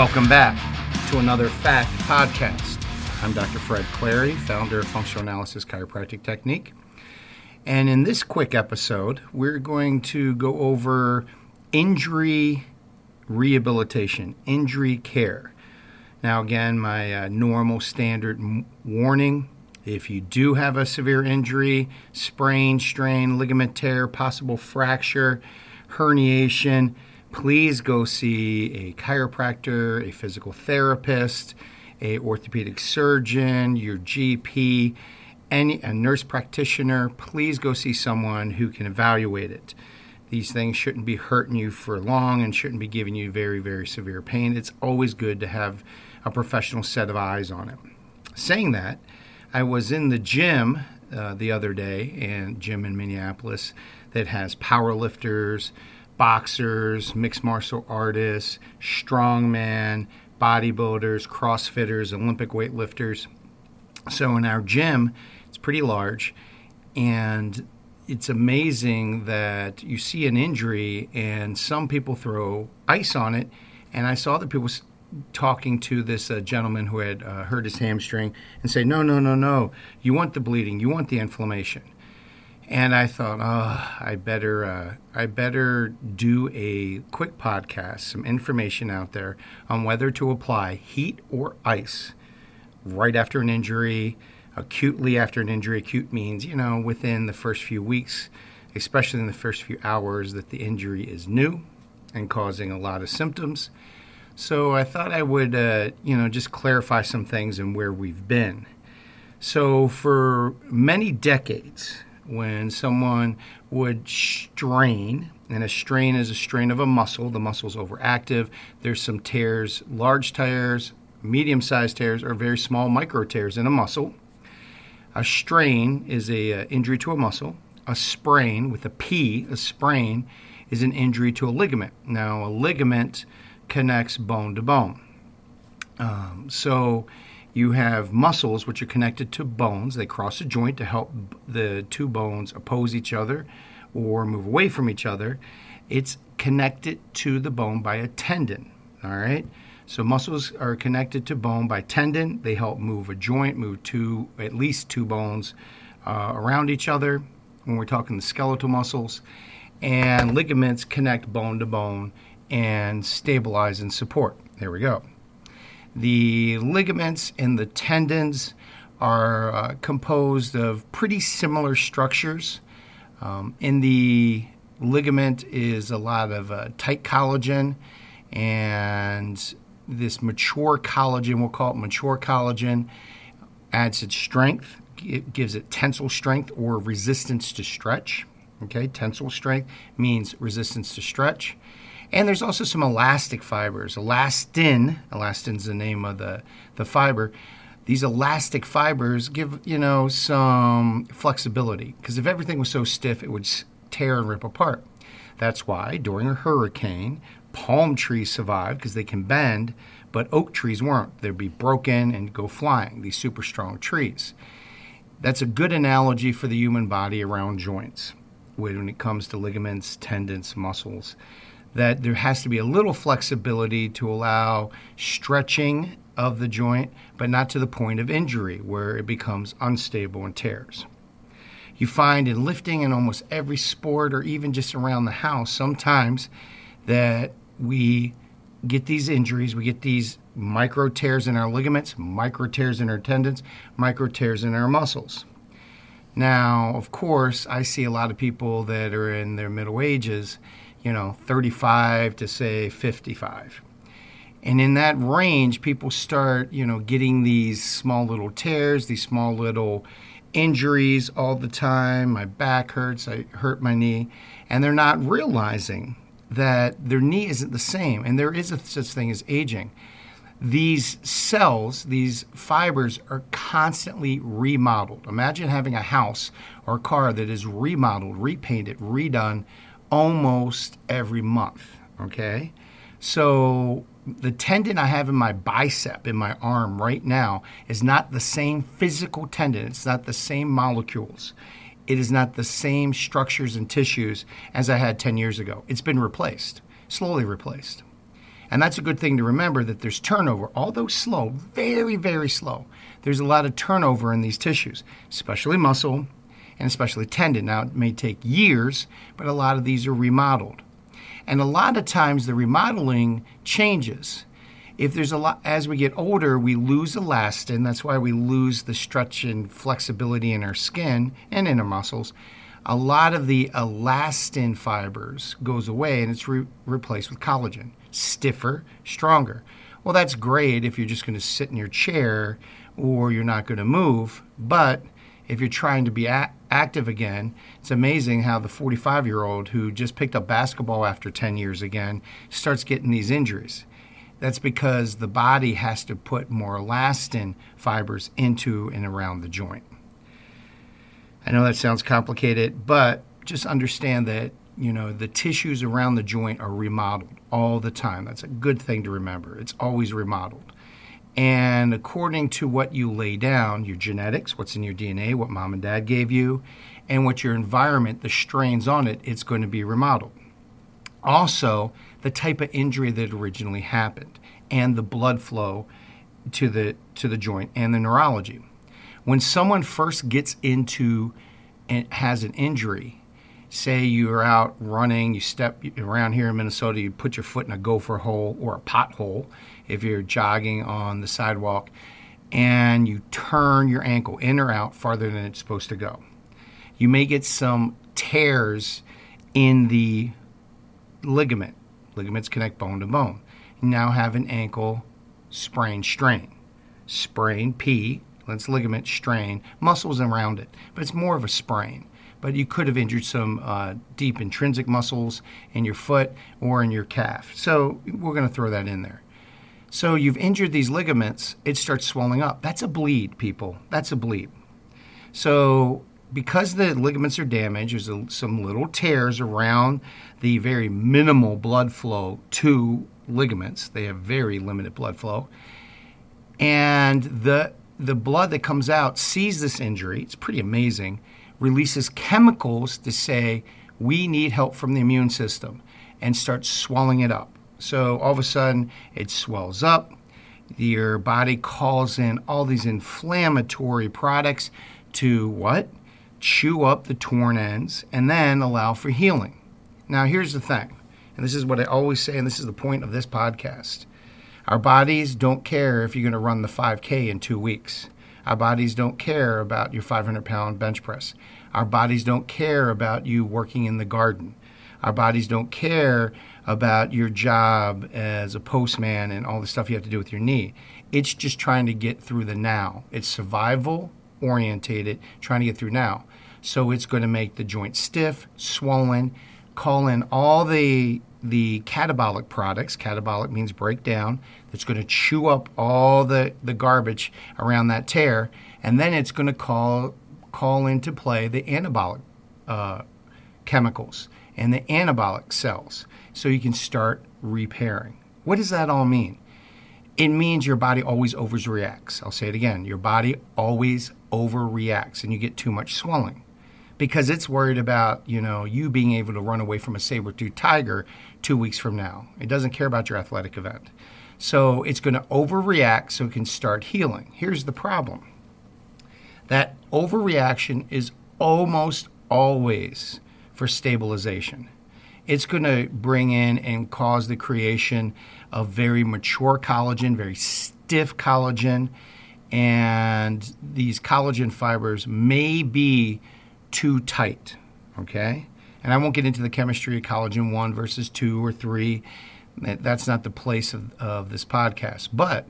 Welcome back to another Fact Podcast. I'm Dr. Fred Clary, founder of Functional Analysis Chiropractic Technique. And in this quick episode, we're going to go over injury rehabilitation, injury care. Now, again, my uh, normal standard m- warning if you do have a severe injury, sprain, strain, ligament tear, possible fracture, herniation, please go see a chiropractor, a physical therapist, a orthopedic surgeon, your GP, any a nurse practitioner. Please go see someone who can evaluate it. These things shouldn't be hurting you for long and shouldn't be giving you very, very severe pain. It's always good to have a professional set of eyes on it. Saying that, I was in the gym uh, the other day, and gym in Minneapolis that has power lifters, boxers, mixed martial artists, strongman, bodybuilders, crossfitters, Olympic weightlifters. So in our gym, it's pretty large, and it's amazing that you see an injury and some people throw ice on it. And I saw that people talking to this uh, gentleman who had uh, hurt his hamstring and say, "No, no, no, no! You want the bleeding, you want the inflammation." And I thought, oh, I better, uh, I better do a quick podcast, some information out there on whether to apply heat or ice right after an injury, acutely after an injury. Acute means, you know, within the first few weeks, especially in the first few hours that the injury is new and causing a lot of symptoms. So I thought I would, uh, you know, just clarify some things and where we've been. So for many decades, when someone would strain, and a strain is a strain of a muscle. The muscle's overactive. There's some tears, large tears, medium sized tears, or very small micro tears in a muscle. A strain is a uh, injury to a muscle. A sprain with a P, a sprain, is an injury to a ligament. Now, a ligament connects bone to bone. Um, so you have muscles which are connected to bones. They cross a joint to help the two bones oppose each other or move away from each other. It's connected to the bone by a tendon. All right. So muscles are connected to bone by tendon. They help move a joint, move two, at least two bones uh, around each other. When we're talking the skeletal muscles, and ligaments connect bone to bone and stabilize and support. There we go. The ligaments and the tendons are uh, composed of pretty similar structures. Um, in the ligament is a lot of uh, tight collagen, and this mature collagen, we'll call it mature collagen, adds its strength. It gives it tensile strength or resistance to stretch. Okay, tensile strength means resistance to stretch. And there's also some elastic fibers. Elastin, elastin's the name of the, the fiber. These elastic fibers give, you know, some flexibility because if everything was so stiff, it would tear and rip apart. That's why during a hurricane, palm trees survive because they can bend, but oak trees weren't. They'd be broken and go flying, these super strong trees. That's a good analogy for the human body around joints when it comes to ligaments, tendons, muscles that there has to be a little flexibility to allow stretching of the joint, but not to the point of injury where it becomes unstable and tears. You find in lifting in almost every sport or even just around the house sometimes that we get these injuries, we get these micro tears in our ligaments, micro tears in our tendons, micro tears in our muscles. Now, of course, I see a lot of people that are in their middle ages you know, 35 to say 55. And in that range, people start, you know, getting these small little tears, these small little injuries all the time. My back hurts, I hurt my knee, and they're not realizing that their knee isn't the same. And there is a such thing as aging. These cells, these fibers are constantly remodeled. Imagine having a house or a car that is remodeled, repainted, redone almost every month. Okay. So the tendon I have in my bicep, in my arm right now, is not the same physical tendon. It's not the same molecules. It is not the same structures and tissues as I had 10 years ago. It's been replaced, slowly replaced. And that's a good thing to remember that there's turnover, although slow, very, very slow. There's a lot of turnover in these tissues, especially muscle and especially tendon. Now, it may take years, but a lot of these are remodeled. And a lot of times the remodeling changes. If there's a lot, as we get older, we lose elastin. That's why we lose the stretch and flexibility in our skin and in our muscles. A lot of the elastin fibers goes away and it's re- replaced with collagen, stiffer, stronger. Well, that's great if you're just going to sit in your chair or you're not going to move. But if you're trying to be a- active again, it's amazing how the 45 year old who just picked up basketball after 10 years again starts getting these injuries. That's because the body has to put more elastin fibers into and around the joint. I know that sounds complicated, but just understand that you know the tissues around the joint are remodeled all the time. That's a good thing to remember. It's always remodeled. And according to what you lay down, your genetics, what's in your DNA, what mom and dad gave you, and what your environment, the strains on it, it's going to be remodeled. Also, the type of injury that originally happened and the blood flow to the to the joint and the neurology. When someone first gets into and has an injury, say you're out running, you step around here in Minnesota, you put your foot in a gopher hole or a pothole if you're jogging on the sidewalk, and you turn your ankle in or out farther than it's supposed to go. You may get some tears in the ligament. Ligaments connect bone to bone. You now have an ankle sprain strain. Sprain, P, that's ligament strain, muscles around it, but it's more of a sprain. But you could have injured some uh, deep intrinsic muscles in your foot or in your calf. So we're going to throw that in there. So you've injured these ligaments, it starts swelling up. That's a bleed, people. That's a bleed. So because the ligaments are damaged, there's a, some little tears around the very minimal blood flow to ligaments. They have very limited blood flow. And the the blood that comes out sees this injury. It's pretty amazing. Releases chemicals to say we need help from the immune system and starts swelling it up. So all of a sudden it swells up. Your body calls in all these inflammatory products to what? Chew up the torn ends and then allow for healing. Now, here's the thing, and this is what I always say, and this is the point of this podcast our bodies don't care if you're going to run the 5K in two weeks. Our bodies don't care about your 500 pound bench press. Our bodies don't care about you working in the garden. Our bodies don't care about your job as a postman and all the stuff you have to do with your knee. It's just trying to get through the now. It's survival orientated, trying to get through now. So it's going to make the joint stiff, swollen, call in all the the catabolic products. Catabolic means breakdown. That's going to chew up all the, the garbage around that tear, and then it's going to call call into play the anabolic uh, chemicals and the anabolic cells, so you can start repairing. What does that all mean? It means your body always overreacts. I'll say it again. Your body always overreacts, and you get too much swelling because it's worried about you know you being able to run away from a saber-toothed tiger two weeks from now. It doesn't care about your athletic event. So it's going to overreact so it can start healing. Here's the problem that overreaction is almost always for stabilization. It's going to bring in and cause the creation of very mature collagen, very stiff collagen, and these collagen fibers may be too tight, okay? And I won't get into the chemistry of collagen 1 versus 2 or 3. That's not the place of, of this podcast. But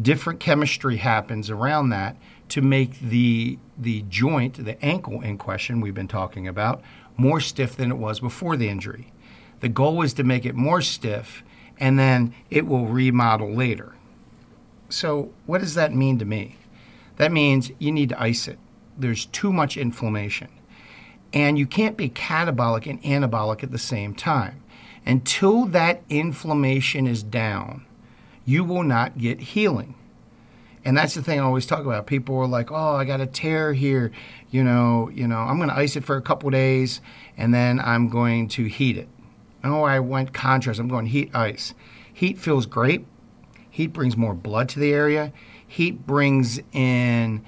different chemistry happens around that to make the, the joint, the ankle in question we've been talking about, more stiff than it was before the injury. The goal is to make it more stiff and then it will remodel later. So, what does that mean to me? That means you need to ice it there's too much inflammation. And you can't be catabolic and anabolic at the same time. Until that inflammation is down, you will not get healing. And that's the thing I always talk about. People are like, "Oh, I got a tear here, you know, you know, I'm going to ice it for a couple days and then I'm going to heat it." Oh, I went contrast. I'm going heat ice. Heat feels great. Heat brings more blood to the area. Heat brings in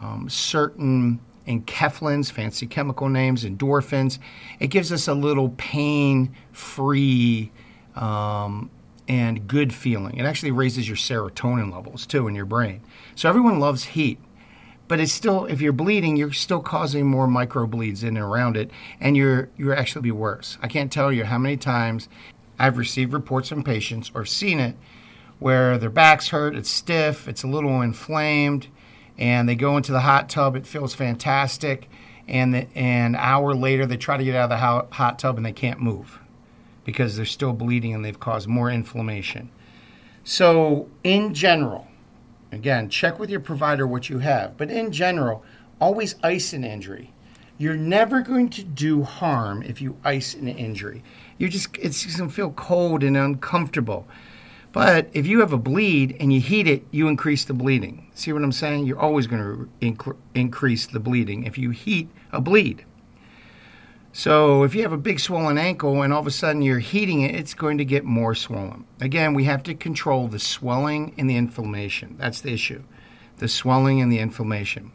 um, certain enkephalins, fancy chemical names, endorphins. It gives us a little pain free um, and good feeling. It actually raises your serotonin levels too in your brain. So everyone loves heat. But it's still, if you're bleeding, you're still causing more microbleeds in and around it, and you're you're actually be worse. I can't tell you how many times I've received reports from patients or seen it where their backs hurt, it's stiff, it's a little inflamed, and they go into the hot tub. It feels fantastic, and the, an hour later they try to get out of the hot tub and they can't move because they're still bleeding and they've caused more inflammation. So, in general, again, check with your provider what you have, but in general, always ice an injury. You're never going to do harm if you ice an injury. You just it's just gonna feel cold and uncomfortable. But if you have a bleed and you heat it, you increase the bleeding. See what I'm saying? You're always going to inc- increase the bleeding if you heat a bleed. So if you have a big swollen ankle and all of a sudden you're heating it, it's going to get more swollen. Again, we have to control the swelling and the inflammation. That's the issue. The swelling and the inflammation.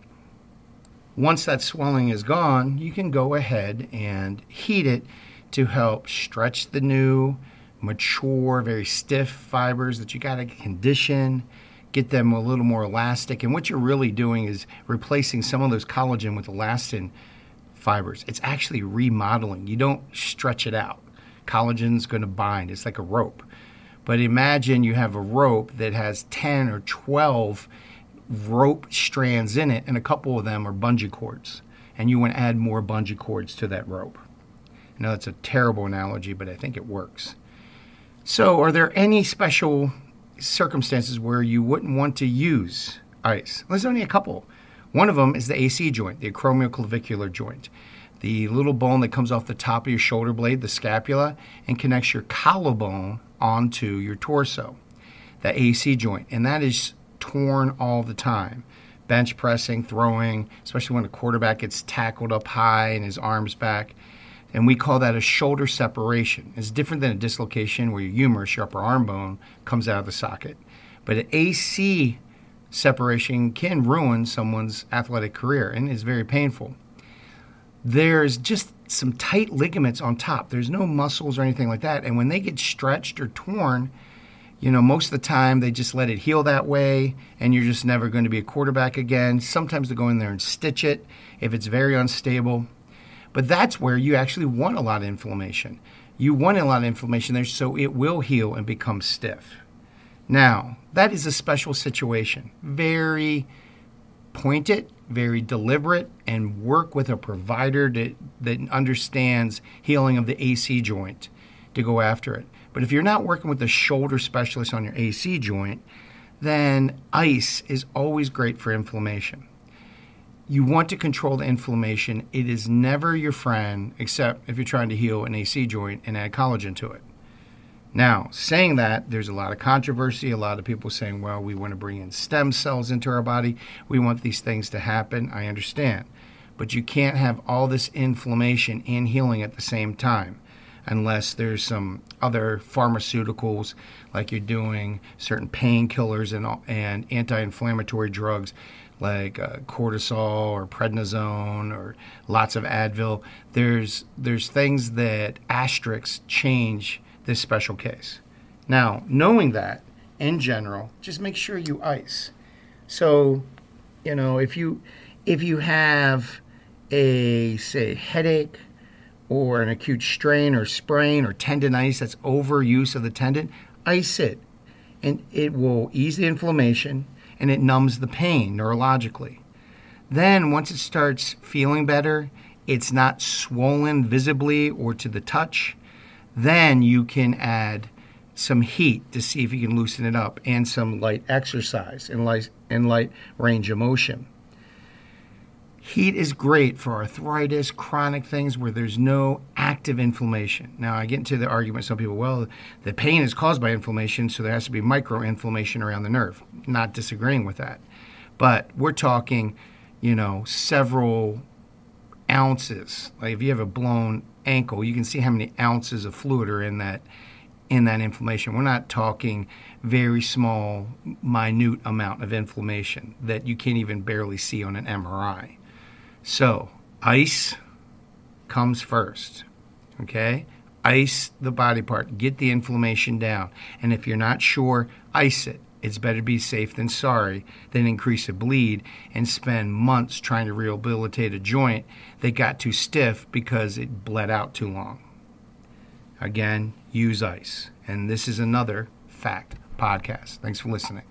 Once that swelling is gone, you can go ahead and heat it to help stretch the new mature, very stiff fibers that you got to condition, get them a little more elastic. And what you're really doing is replacing some of those collagen with elastin fibers. It's actually remodeling. You don't stretch it out. Collagen's going to bind. It's like a rope. But imagine you have a rope that has 10 or 12 rope strands in it, and a couple of them are bungee cords. And you want to add more bungee cords to that rope. I know that's a terrible analogy, but I think it works. So, are there any special circumstances where you wouldn't want to use ice? There's only a couple. One of them is the AC joint, the acromioclavicular joint, the little bone that comes off the top of your shoulder blade, the scapula, and connects your collarbone onto your torso. The AC joint, and that is torn all the time. Bench pressing, throwing, especially when a quarterback gets tackled up high and his arms back and we call that a shoulder separation. It's different than a dislocation where your humerus, your upper arm bone, comes out of the socket. But an AC separation can ruin someone's athletic career and is very painful. There's just some tight ligaments on top. There's no muscles or anything like that. And when they get stretched or torn, you know, most of the time they just let it heal that way and you're just never going to be a quarterback again. Sometimes they go in there and stitch it if it's very unstable. But that's where you actually want a lot of inflammation. You want a lot of inflammation there so it will heal and become stiff. Now, that is a special situation. Very pointed, very deliberate, and work with a provider that, that understands healing of the AC joint to go after it. But if you're not working with a shoulder specialist on your AC joint, then ice is always great for inflammation you want to control the inflammation. It is never your friend, except if you're trying to heal an AC joint and add collagen to it. Now, saying that, there's a lot of controversy. A lot of people saying, well, we want to bring in stem cells into our body. We want these things to happen. I understand. But you can't have all this inflammation and healing at the same time unless there's some other pharmaceuticals, like you're doing certain painkillers and, and anti inflammatory drugs like uh, cortisol or prednisone or lots of Advil. There's there's things that asterisks change this special case. Now, knowing that in general, just make sure you ice. So, you know, if you if you have a say headache or an acute strain or sprain or tendonitis that's overuse of the tendon, ice it. And it will ease the inflammation and it numbs the pain neurologically. Then, once it starts feeling better, it's not swollen visibly or to the touch, then you can add some heat to see if you can loosen it up and some light exercise and light, and light range of motion. Heat is great for arthritis, chronic things where there's no active inflammation. Now, I get into the argument, some people, well, the pain is caused by inflammation, so there has to be microinflammation around the nerve. Not disagreeing with that. But we're talking, you know, several ounces. Like if you have a blown ankle, you can see how many ounces of fluid are in that in that inflammation. We're not talking very small, minute amount of inflammation that you can't even barely see on an MRI. So, ice comes first. Okay? Ice the body part, get the inflammation down. And if you're not sure, ice it. It's better to be safe than sorry than increase a bleed and spend months trying to rehabilitate a joint that got too stiff because it bled out too long. Again, use ice. And this is another fact podcast. Thanks for listening.